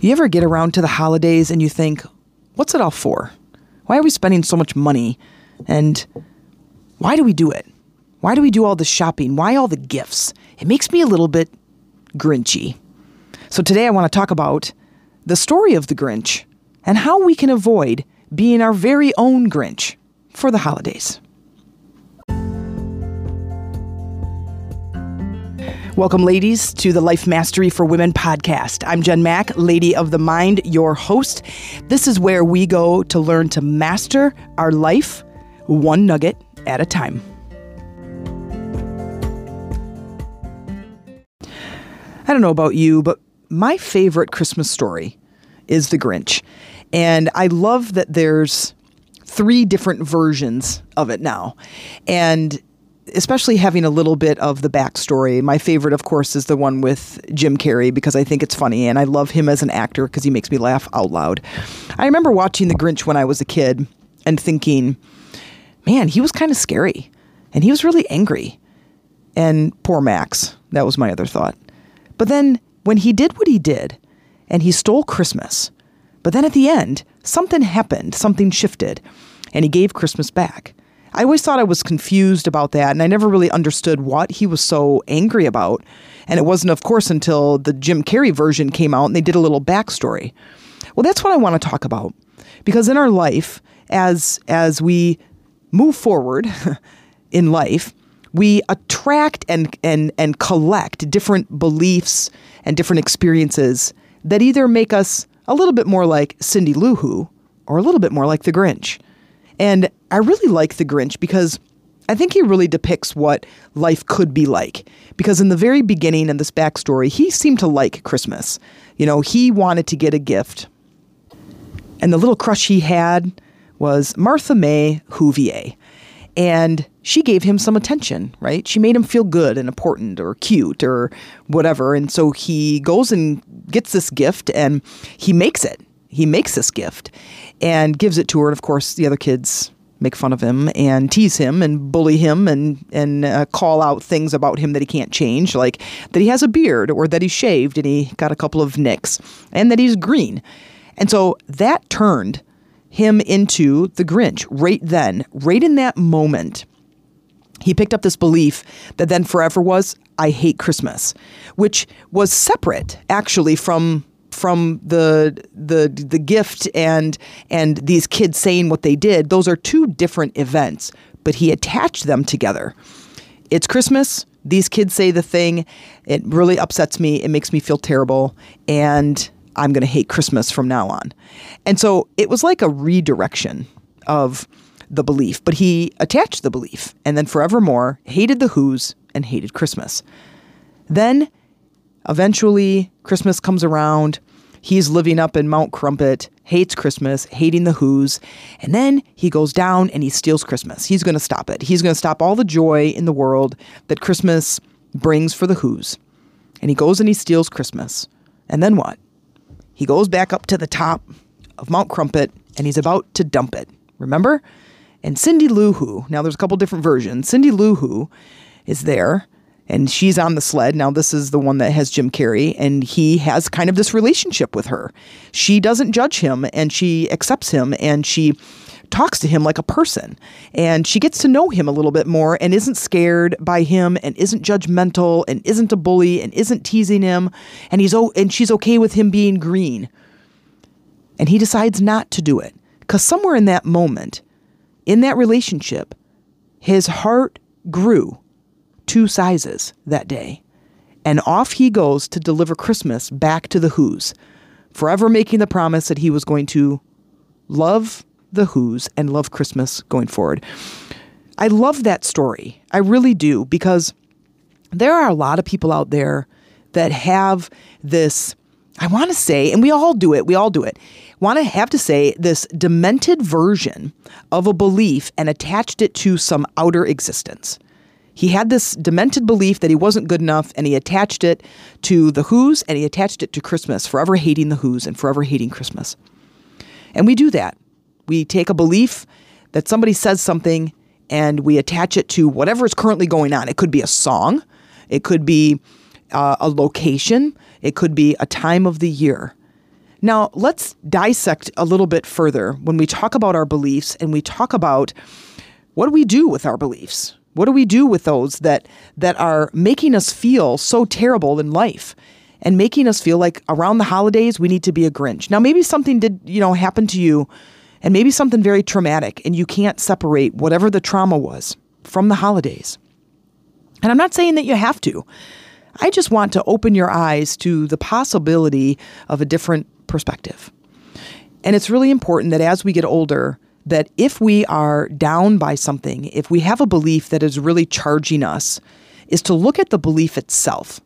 You ever get around to the holidays and you think, what's it all for? Why are we spending so much money? And why do we do it? Why do we do all the shopping? Why all the gifts? It makes me a little bit grinchy. So today I want to talk about the story of the Grinch and how we can avoid being our very own Grinch for the holidays. Welcome, ladies, to the Life Mastery for Women podcast. I'm Jen Mack, Lady of the Mind, your host. This is where we go to learn to master our life one nugget at a time. I don't know about you, but my favorite Christmas story is The Grinch. And I love that there's three different versions of it now. And especially having a little bit of the backstory. My favorite, of course, is the one with Jim Carrey because I think it's funny and I love him as an actor because he makes me laugh out loud. I remember watching The Grinch when I was a kid and thinking, man, he was kind of scary and he was really angry. And poor Max, that was my other thought. But then when he did what he did and he stole Christmas, but then at the end, something happened, something shifted, and he gave Christmas back. I always thought I was confused about that, and I never really understood what he was so angry about. And it wasn't, of course, until the Jim Carrey version came out and they did a little backstory. Well, that's what I want to talk about. Because in our life, as as we move forward in life, we attract and and and collect different beliefs and different experiences that either make us a little bit more like Cindy Lou Who or a little bit more like the Grinch. And I really like The Grinch because I think he really depicts what life could be like. Because in the very beginning of this backstory, he seemed to like Christmas. You know, he wanted to get a gift. And the little crush he had was Martha May Whovier. And she gave him some attention, right? She made him feel good and important or cute or whatever. And so he goes and gets this gift and he makes it he makes this gift and gives it to her. And of course, the other kids make fun of him and tease him and bully him and and uh, call out things about him that he can't change, like that he has a beard or that he's shaved and he got a couple of nicks and that he's green. And so that turned him into the Grinch right then, right in that moment. He picked up this belief that then forever was I hate Christmas, which was separate actually from from the the the gift and and these kids saying what they did those are two different events but he attached them together. It's christmas. These kids say the thing. It really upsets me. It makes me feel terrible and i'm going to hate christmas from now on. And so it was like a redirection of the belief but he attached the belief and then forevermore hated the who's and hated christmas. Then Eventually, Christmas comes around. He's living up in Mount Crumpit, hates Christmas, hating the Who's, and then he goes down and he steals Christmas. He's going to stop it. He's going to stop all the joy in the world that Christmas brings for the Who's. And he goes and he steals Christmas. And then what? He goes back up to the top of Mount Crumpit and he's about to dump it. Remember? And Cindy Lou Who, now there's a couple different versions. Cindy Lou Who is there and she's on the sled. Now, this is the one that has Jim Carrey, and he has kind of this relationship with her. She doesn't judge him, and she accepts him, and she talks to him like a person. And she gets to know him a little bit more and isn't scared by him and isn't judgmental and isn't a bully and isn't teasing him. And he's oh, and she's okay with him being green. And he decides not to do it. Because somewhere in that moment, in that relationship, his heart grew two sizes that day. And off he goes to deliver Christmas back to the Who's, forever making the promise that he was going to love the Who's and love Christmas going forward. I love that story. I really do because there are a lot of people out there that have this, I want to say, and we all do it, we all do it, want to have to say this demented version of a belief and attached it to some outer existence. He had this demented belief that he wasn't good enough, and he attached it to the Who's and he attached it to Christmas, forever hating the Who's and forever hating Christmas. And we do that. We take a belief that somebody says something and we attach it to whatever is currently going on. It could be a song, it could be uh, a location, it could be a time of the year. Now, let's dissect a little bit further when we talk about our beliefs and we talk about what we do with our beliefs? What do we do with those that that are making us feel so terrible in life and making us feel like around the holidays we need to be a Grinch? Now, maybe something did, you know, happen to you and maybe something very traumatic and you can't separate whatever the trauma was from the holidays. And I'm not saying that you have to. I just want to open your eyes to the possibility of a different perspective. And it's really important that as we get older, that if we are down by something, if we have a belief that is really charging us, is to look at the belief itself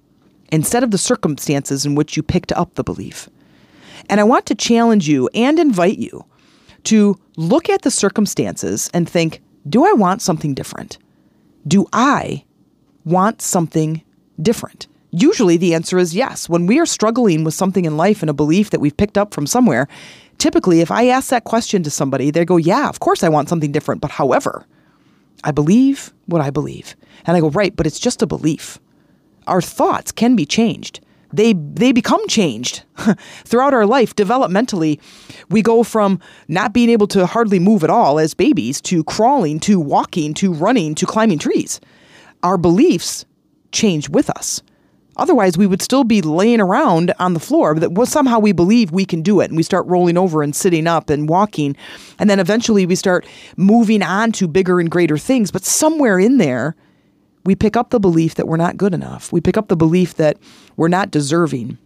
instead of the circumstances in which you picked up the belief. And I want to challenge you and invite you to look at the circumstances and think do I want something different? Do I want something different? Usually the answer is yes. When we are struggling with something in life and a belief that we've picked up from somewhere, typically if I ask that question to somebody, they go, Yeah, of course I want something different. But however, I believe what I believe. And I go, Right, but it's just a belief. Our thoughts can be changed. They, they become changed throughout our life developmentally. We go from not being able to hardly move at all as babies to crawling to walking to running to climbing trees. Our beliefs change with us. Otherwise, we would still be laying around on the floor, but somehow we believe we can do it. And we start rolling over and sitting up and walking. And then eventually we start moving on to bigger and greater things. But somewhere in there, we pick up the belief that we're not good enough. We pick up the belief that we're not deserving.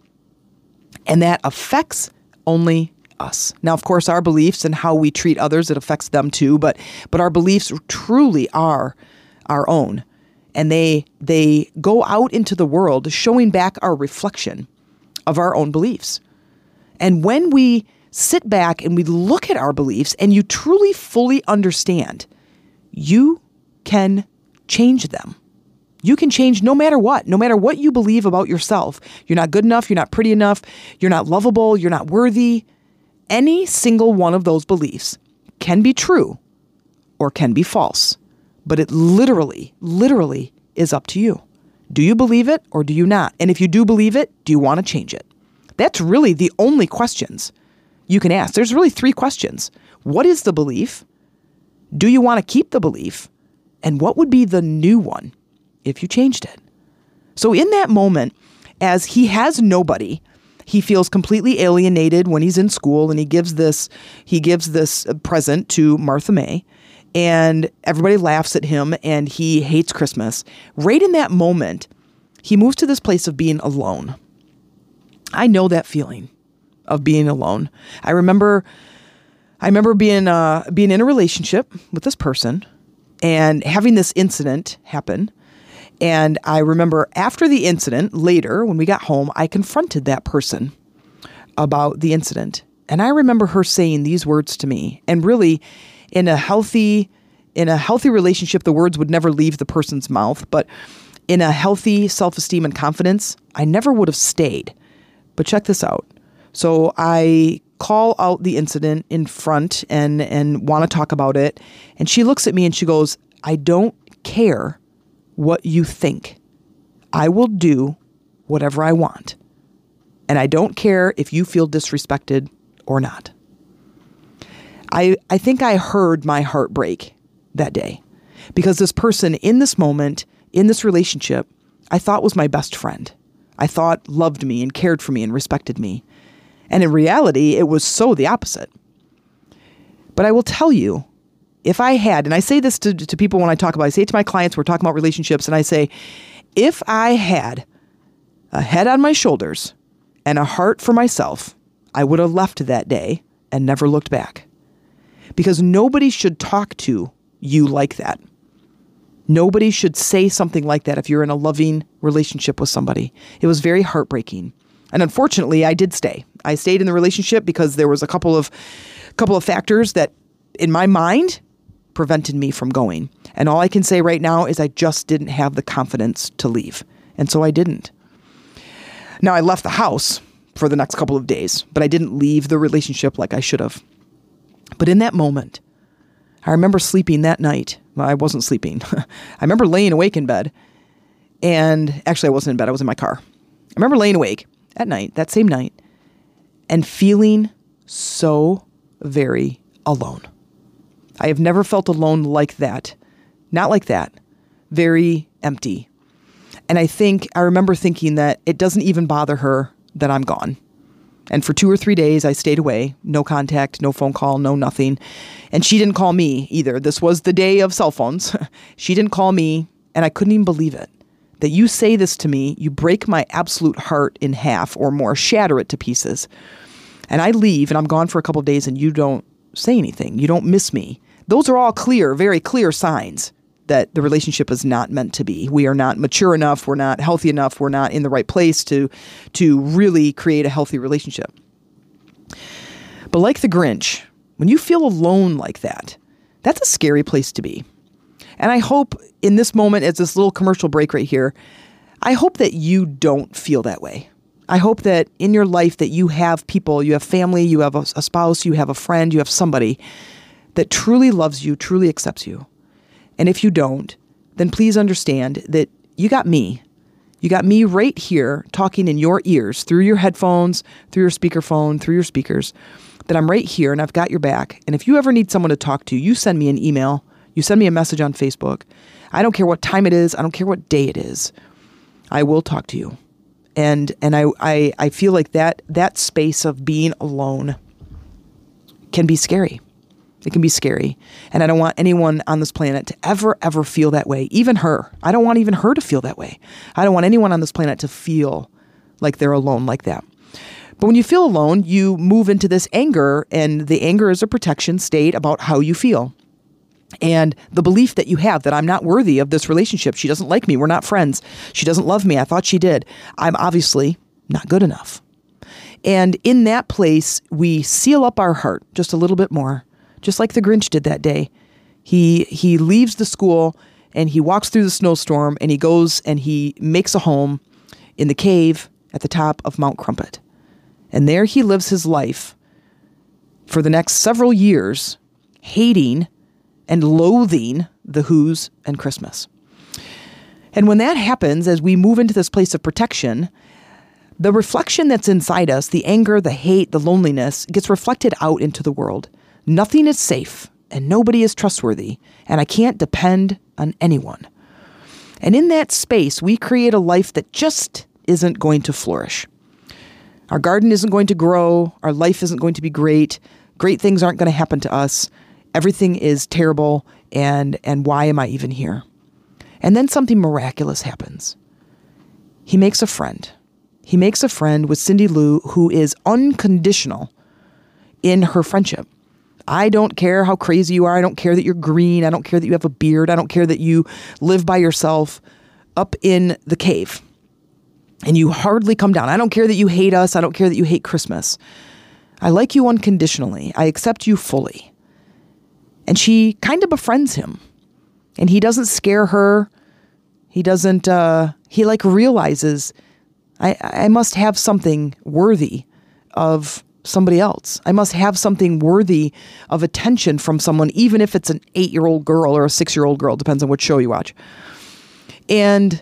And that affects only us. Now, of course, our beliefs and how we treat others, it affects them too, but but our beliefs truly are our own and they they go out into the world showing back our reflection of our own beliefs. And when we sit back and we look at our beliefs and you truly fully understand, you can change them. You can change no matter what, no matter what you believe about yourself. You're not good enough, you're not pretty enough, you're not lovable, you're not worthy. Any single one of those beliefs can be true or can be false but it literally, literally is up to you. Do you believe it or do you not? And if you do believe it, do you want to change it? That's really the only questions you can ask. There's really three questions. What is the belief? Do you want to keep the belief? And what would be the new one if you changed it? So, in that moment, as he has nobody, he feels completely alienated when he's in school and he gives this he gives this present to Martha May and everybody laughs at him and he hates Christmas. Right in that moment, he moves to this place of being alone. I know that feeling of being alone. I remember I remember being uh, being in a relationship with this person and having this incident happen. And I remember after the incident, later when we got home, I confronted that person about the incident. And I remember her saying these words to me. And really, in a healthy in a healthy relationship the words would never leave the person's mouth but in a healthy self-esteem and confidence i never would have stayed. But check this out. So i call out the incident in front and and want to talk about it and she looks at me and she goes i don't care what you think. I will do whatever i want and i don't care if you feel disrespected or not I, I think I heard my heart break that day because this person in this moment, in this relationship, I thought was my best friend. I thought loved me and cared for me and respected me. And in reality, it was so the opposite. But I will tell you, if I had, and I say this to, to people when I talk about, I say it to my clients, we're talking about relationships, and I say, if I had a head on my shoulders and a heart for myself, I would have left that day and never looked back because nobody should talk to you like that. Nobody should say something like that if you're in a loving relationship with somebody. It was very heartbreaking. And unfortunately, I did stay. I stayed in the relationship because there was a couple of couple of factors that in my mind prevented me from going. And all I can say right now is I just didn't have the confidence to leave. And so I didn't. Now I left the house for the next couple of days, but I didn't leave the relationship like I should have. But in that moment, I remember sleeping that night. Well, I wasn't sleeping. I remember laying awake in bed. And actually, I wasn't in bed, I was in my car. I remember laying awake at night, that same night. and feeling so very alone. I have never felt alone like that. Not like that. Very empty. And I think, I remember thinking that it doesn't even bother her that I'm gone. And for two or three days, I stayed away. No contact, no phone call, no nothing. And she didn't call me either. This was the day of cell phones. she didn't call me, and I couldn't even believe it. That you say this to me, you break my absolute heart in half or more, shatter it to pieces. And I leave and I'm gone for a couple days and you don't say anything. You don't miss me. Those are all clear, very clear signs that the relationship is not meant to be. We are not mature enough, we're not healthy enough, we're not in the right place to to really create a healthy relationship. But like the Grinch, when you feel alone like that, that's a scary place to be. And I hope in this moment, as this little commercial break right here, I hope that you don't feel that way. I hope that in your life that you have people, you have family, you have a, a spouse, you have a friend, you have somebody that truly loves you, truly accepts you. And if you don't, then please understand that you got me. You got me right here talking in your ears through your headphones, through your speakerphone, through your speakers, that I'm right here and I've got your back. And if you ever need someone to talk to, you send me an email, you send me a message on Facebook. I don't care what time it is, I don't care what day it is. I will talk to you. And and I, I, I feel like that that space of being alone can be scary. It can be scary. And I don't want anyone on this planet to ever, ever feel that way. Even her. I don't want even her to feel that way. I don't want anyone on this planet to feel like they're alone like that. But when you feel alone, you move into this anger, and the anger is a protection state about how you feel. And the belief that you have that I'm not worthy of this relationship. She doesn't like me. We're not friends. She doesn't love me. I thought she did. I'm obviously not good enough. And in that place, we seal up our heart just a little bit more just like the Grinch did that day. He he leaves the school and he walks through the snowstorm and he goes and he makes a home in the cave at the top of Mount Crumpit. And there he lives his life for the next several years, hating and loathing the Who's and Christmas. And when that happens, as we move into this place of protection, the reflection that's inside us, the anger, the hate, the loneliness, gets reflected out into the world. Nothing is safe and nobody is trustworthy, and I can't depend on anyone. And in that space, we create a life that just isn't going to flourish. Our garden isn't going to grow, our life isn't going to be great, great things aren't going to happen to us. Everything is terrible, and, and why am I even here? And then something miraculous happens. He makes a friend. He makes a friend with Cindy Lou who is unconditional in her friendship. I don't care how crazy you are. I don't care that you're green. I don't care that you have a beard. I don't care that you live by yourself up in the cave and you hardly come down. I don't care that you hate us. I don't care that you hate Christmas. I like you unconditionally. I accept you fully. And she kind of befriends him. And he doesn't scare her. He doesn't, uh, he like realizes I, I must have something worthy of somebody else. I must have something worthy of attention from someone, even if it's an eight year old girl or a six year old girl, depends on what show you watch. And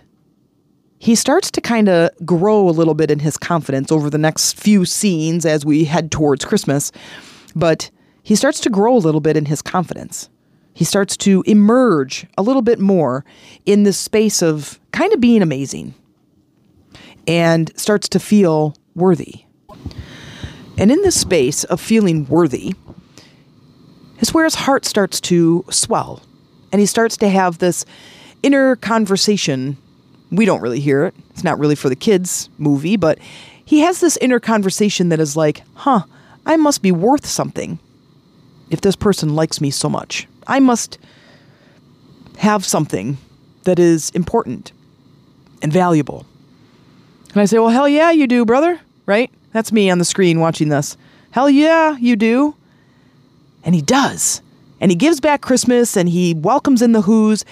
he starts to kind of grow a little bit in his confidence over the next few scenes as we head towards Christmas. But he starts to grow a little bit in his confidence. He starts to emerge a little bit more in this space of kind of being amazing and starts to feel worthy and in this space of feeling worthy is where his heart starts to swell. And he starts to have this inner conversation. We don't really hear it. It's not really for the kids' movie, but he has this inner conversation that is like, huh, I must be worth something if this person likes me so much. I must have something that is important and valuable. And I say, well, hell yeah, you do, brother, right? That's me on the screen watching this. Hell yeah, you do. And he does. And he gives back Christmas and he welcomes in the Who's.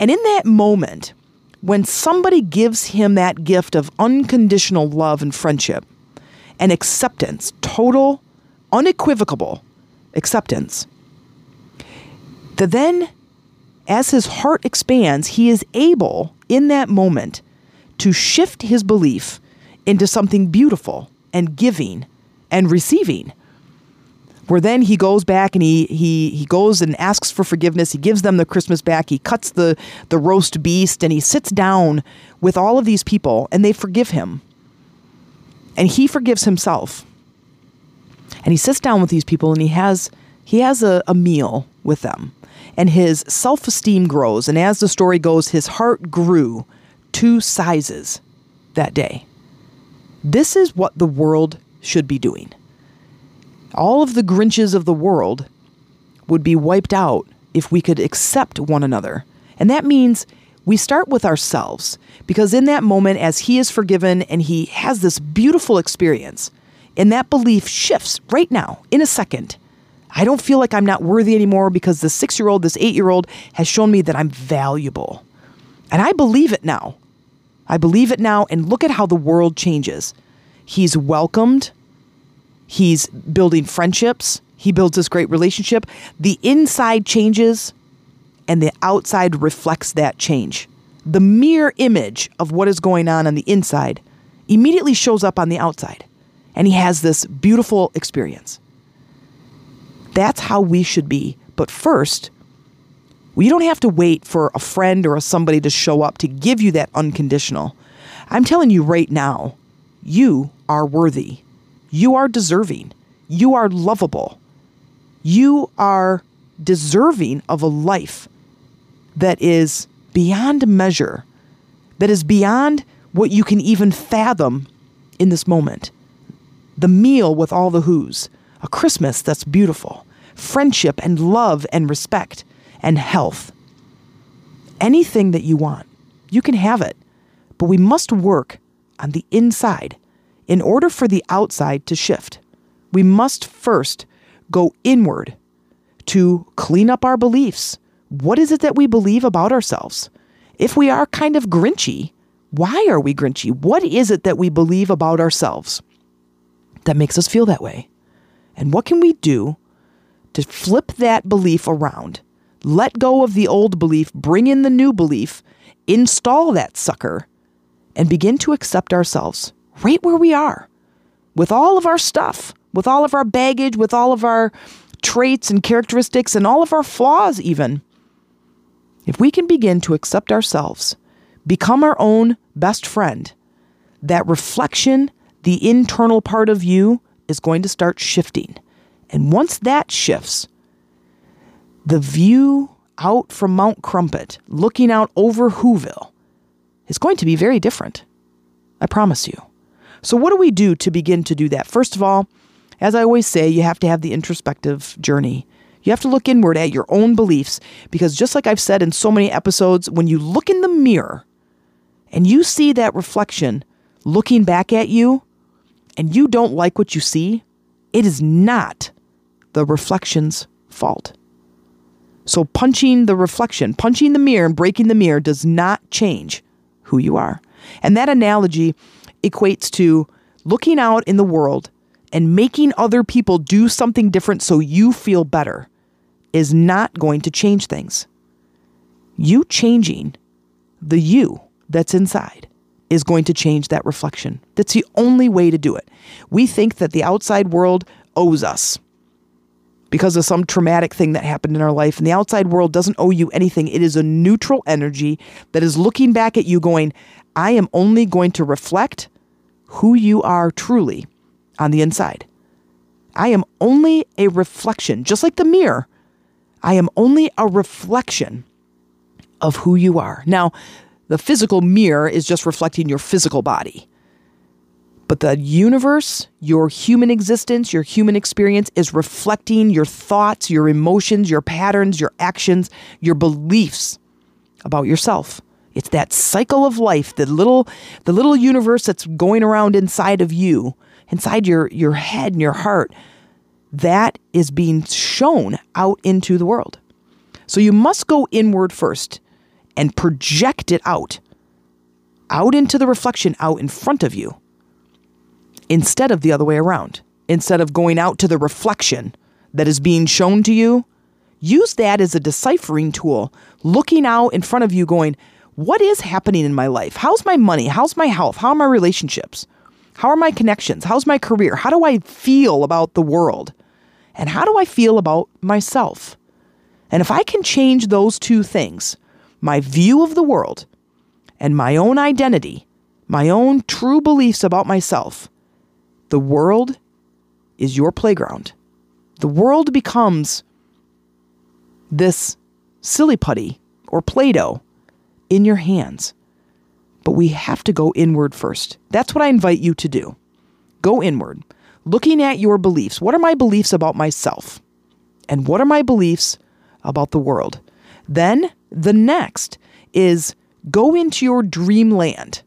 And in that moment, when somebody gives him that gift of unconditional love and friendship and acceptance, total, unequivocal acceptance, that then, as his heart expands, he is able in that moment to shift his belief into something beautiful and giving and receiving. Where then he goes back and he he he goes and asks for forgiveness. He gives them the Christmas back. He cuts the the roast beast and he sits down with all of these people and they forgive him. And he forgives himself. And he sits down with these people and he has he has a, a meal with them. And his self-esteem grows. And as the story goes, his heart grew two sizes that day. This is what the world should be doing. All of the Grinches of the world would be wiped out if we could accept one another. And that means we start with ourselves because in that moment, as he is forgiven and he has this beautiful experience, and that belief shifts right now in a second. I don't feel like I'm not worthy anymore because this six year old, this eight year old has shown me that I'm valuable. And I believe it now. I believe it now, and look at how the world changes. He's welcomed, he's building friendships, he builds this great relationship. The inside changes, and the outside reflects that change. The mirror image of what is going on on the inside immediately shows up on the outside, and he has this beautiful experience. That's how we should be. But first, we don't have to wait for a friend or somebody to show up to give you that unconditional. I'm telling you right now, you are worthy. You are deserving. You are lovable. You are deserving of a life that is beyond measure, that is beyond what you can even fathom in this moment. The meal with all the who's, a Christmas that's beautiful, friendship and love and respect and health. Anything that you want, you can have it. But we must work on the inside in order for the outside to shift. We must first go inward to clean up our beliefs. What is it that we believe about ourselves? If we are kind of grinchy, why are we grinchy? What is it that we believe about ourselves that makes us feel that way? And what can we do to flip that belief around let go of the old belief, bring in the new belief, install that sucker, and begin to accept ourselves right where we are with all of our stuff, with all of our baggage, with all of our traits and characteristics, and all of our flaws, even. If we can begin to accept ourselves, become our own best friend, that reflection, the internal part of you, is going to start shifting. And once that shifts, the view out from Mount Crumpit, looking out over Whoville, is going to be very different. I promise you. So, what do we do to begin to do that? First of all, as I always say, you have to have the introspective journey. You have to look inward at your own beliefs because, just like I've said in so many episodes, when you look in the mirror and you see that reflection looking back at you and you don't like what you see, it is not the reflection's fault. So punching the reflection, punching the mirror and breaking the mirror does not change who you are. And that analogy equates to looking out in the world and making other people do something different so you feel better is not going to change things. You changing the you that's inside is going to change that reflection. That's the only way to do it. We think that the outside world owes us because of some traumatic thing that happened in our life. And the outside world doesn't owe you anything. It is a neutral energy that is looking back at you, going, I am only going to reflect who you are truly on the inside. I am only a reflection, just like the mirror. I am only a reflection of who you are. Now, the physical mirror is just reflecting your physical body. But the universe, your human existence, your human experience is reflecting your thoughts, your emotions, your patterns, your actions, your beliefs about yourself. It's that cycle of life, the little the little universe that's going around inside of you, inside your your head and your heart. That is being shown out into the world. So you must go inward first and project it out. Out into the reflection out in front of you instead of the other way around. Instead of going out to the reflection that is being shown to you, use that as a deciphering tool, looking out in front of you, going, What is happening in my life? How's my money? How's my health? How are my relationships? How are my connections? How's my career? How do I feel about the world? And how do I feel about myself? And if I can change those two things, my view of the world and my own identity, my own true beliefs about myself, the world is your playground. The world becomes this silly putty or Play Doh in your hands. But we have to go inward first. That's what I invite you to do. Go inward, looking at your beliefs. What are my beliefs about myself? And what are my beliefs about the world? Then the next is go into your dreamland.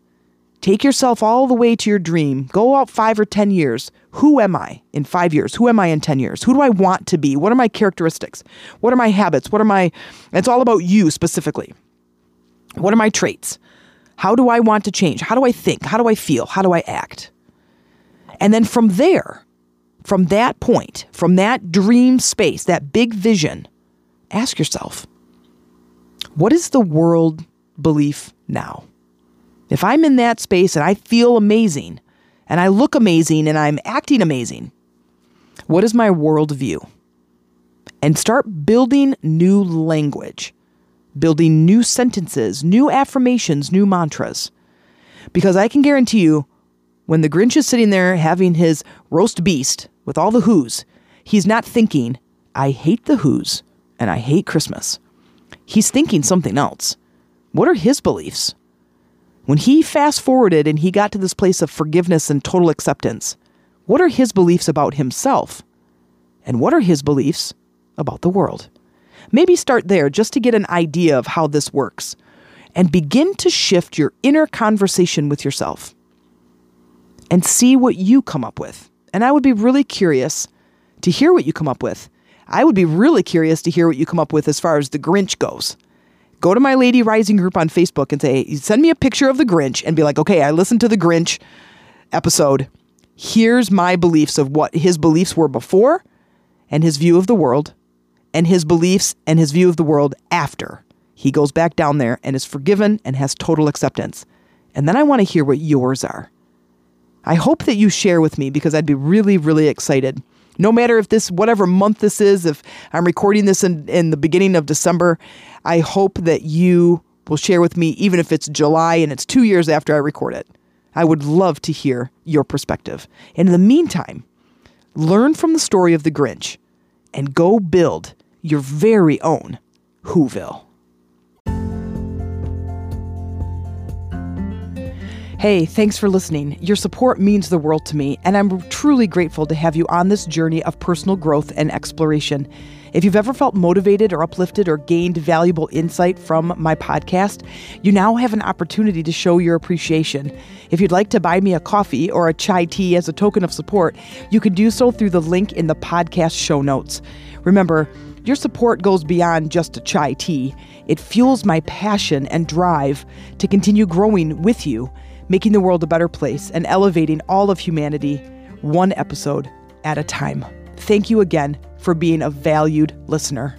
Take yourself all the way to your dream. Go out five or 10 years. Who am I in five years? Who am I in 10 years? Who do I want to be? What are my characteristics? What are my habits? What are my, it's all about you specifically. What are my traits? How do I want to change? How do I think? How do I feel? How do I act? And then from there, from that point, from that dream space, that big vision, ask yourself, what is the world belief now? If I'm in that space and I feel amazing and I look amazing and I'm acting amazing, what is my worldview? And start building new language building new sentences, new affirmations, new mantras. Because I can guarantee you, when the Grinch is sitting there having his roast beast with all the Who's, he's not thinking, I hate the Who's and I hate Christmas. He's thinking something else. What are his beliefs? When he fast forwarded and he got to this place of forgiveness and total acceptance, what are his beliefs about himself? And what are his beliefs about the world? Maybe start there just to get an idea of how this works and begin to shift your inner conversation with yourself and see what you come up with. And I would be really curious to hear what you come up with. I would be really curious to hear what you come up with as far as the Grinch goes. Go to my Lady Rising group on Facebook and say, send me a picture of the Grinch and be like, okay, I listened to the Grinch episode. Here's my beliefs of what his beliefs were before and his view of the world and his beliefs and his view of the world after he goes back down there and is forgiven and has total acceptance. And then I want to hear what yours are. I hope that you share with me because I'd be really, really excited. No matter if this, whatever month this is, if I'm recording this in, in the beginning of December, I hope that you will share with me, even if it's July and it's two years after I record it. I would love to hear your perspective. And in the meantime, learn from the story of the Grinch and go build your very own Whoville. Hey, thanks for listening. Your support means the world to me, and I'm truly grateful to have you on this journey of personal growth and exploration. If you've ever felt motivated or uplifted or gained valuable insight from my podcast, you now have an opportunity to show your appreciation. If you'd like to buy me a coffee or a chai tea as a token of support, you can do so through the link in the podcast show notes. Remember, your support goes beyond just a chai tea. It fuels my passion and drive to continue growing with you, making the world a better place and elevating all of humanity one episode at a time. Thank you again for being a valued listener.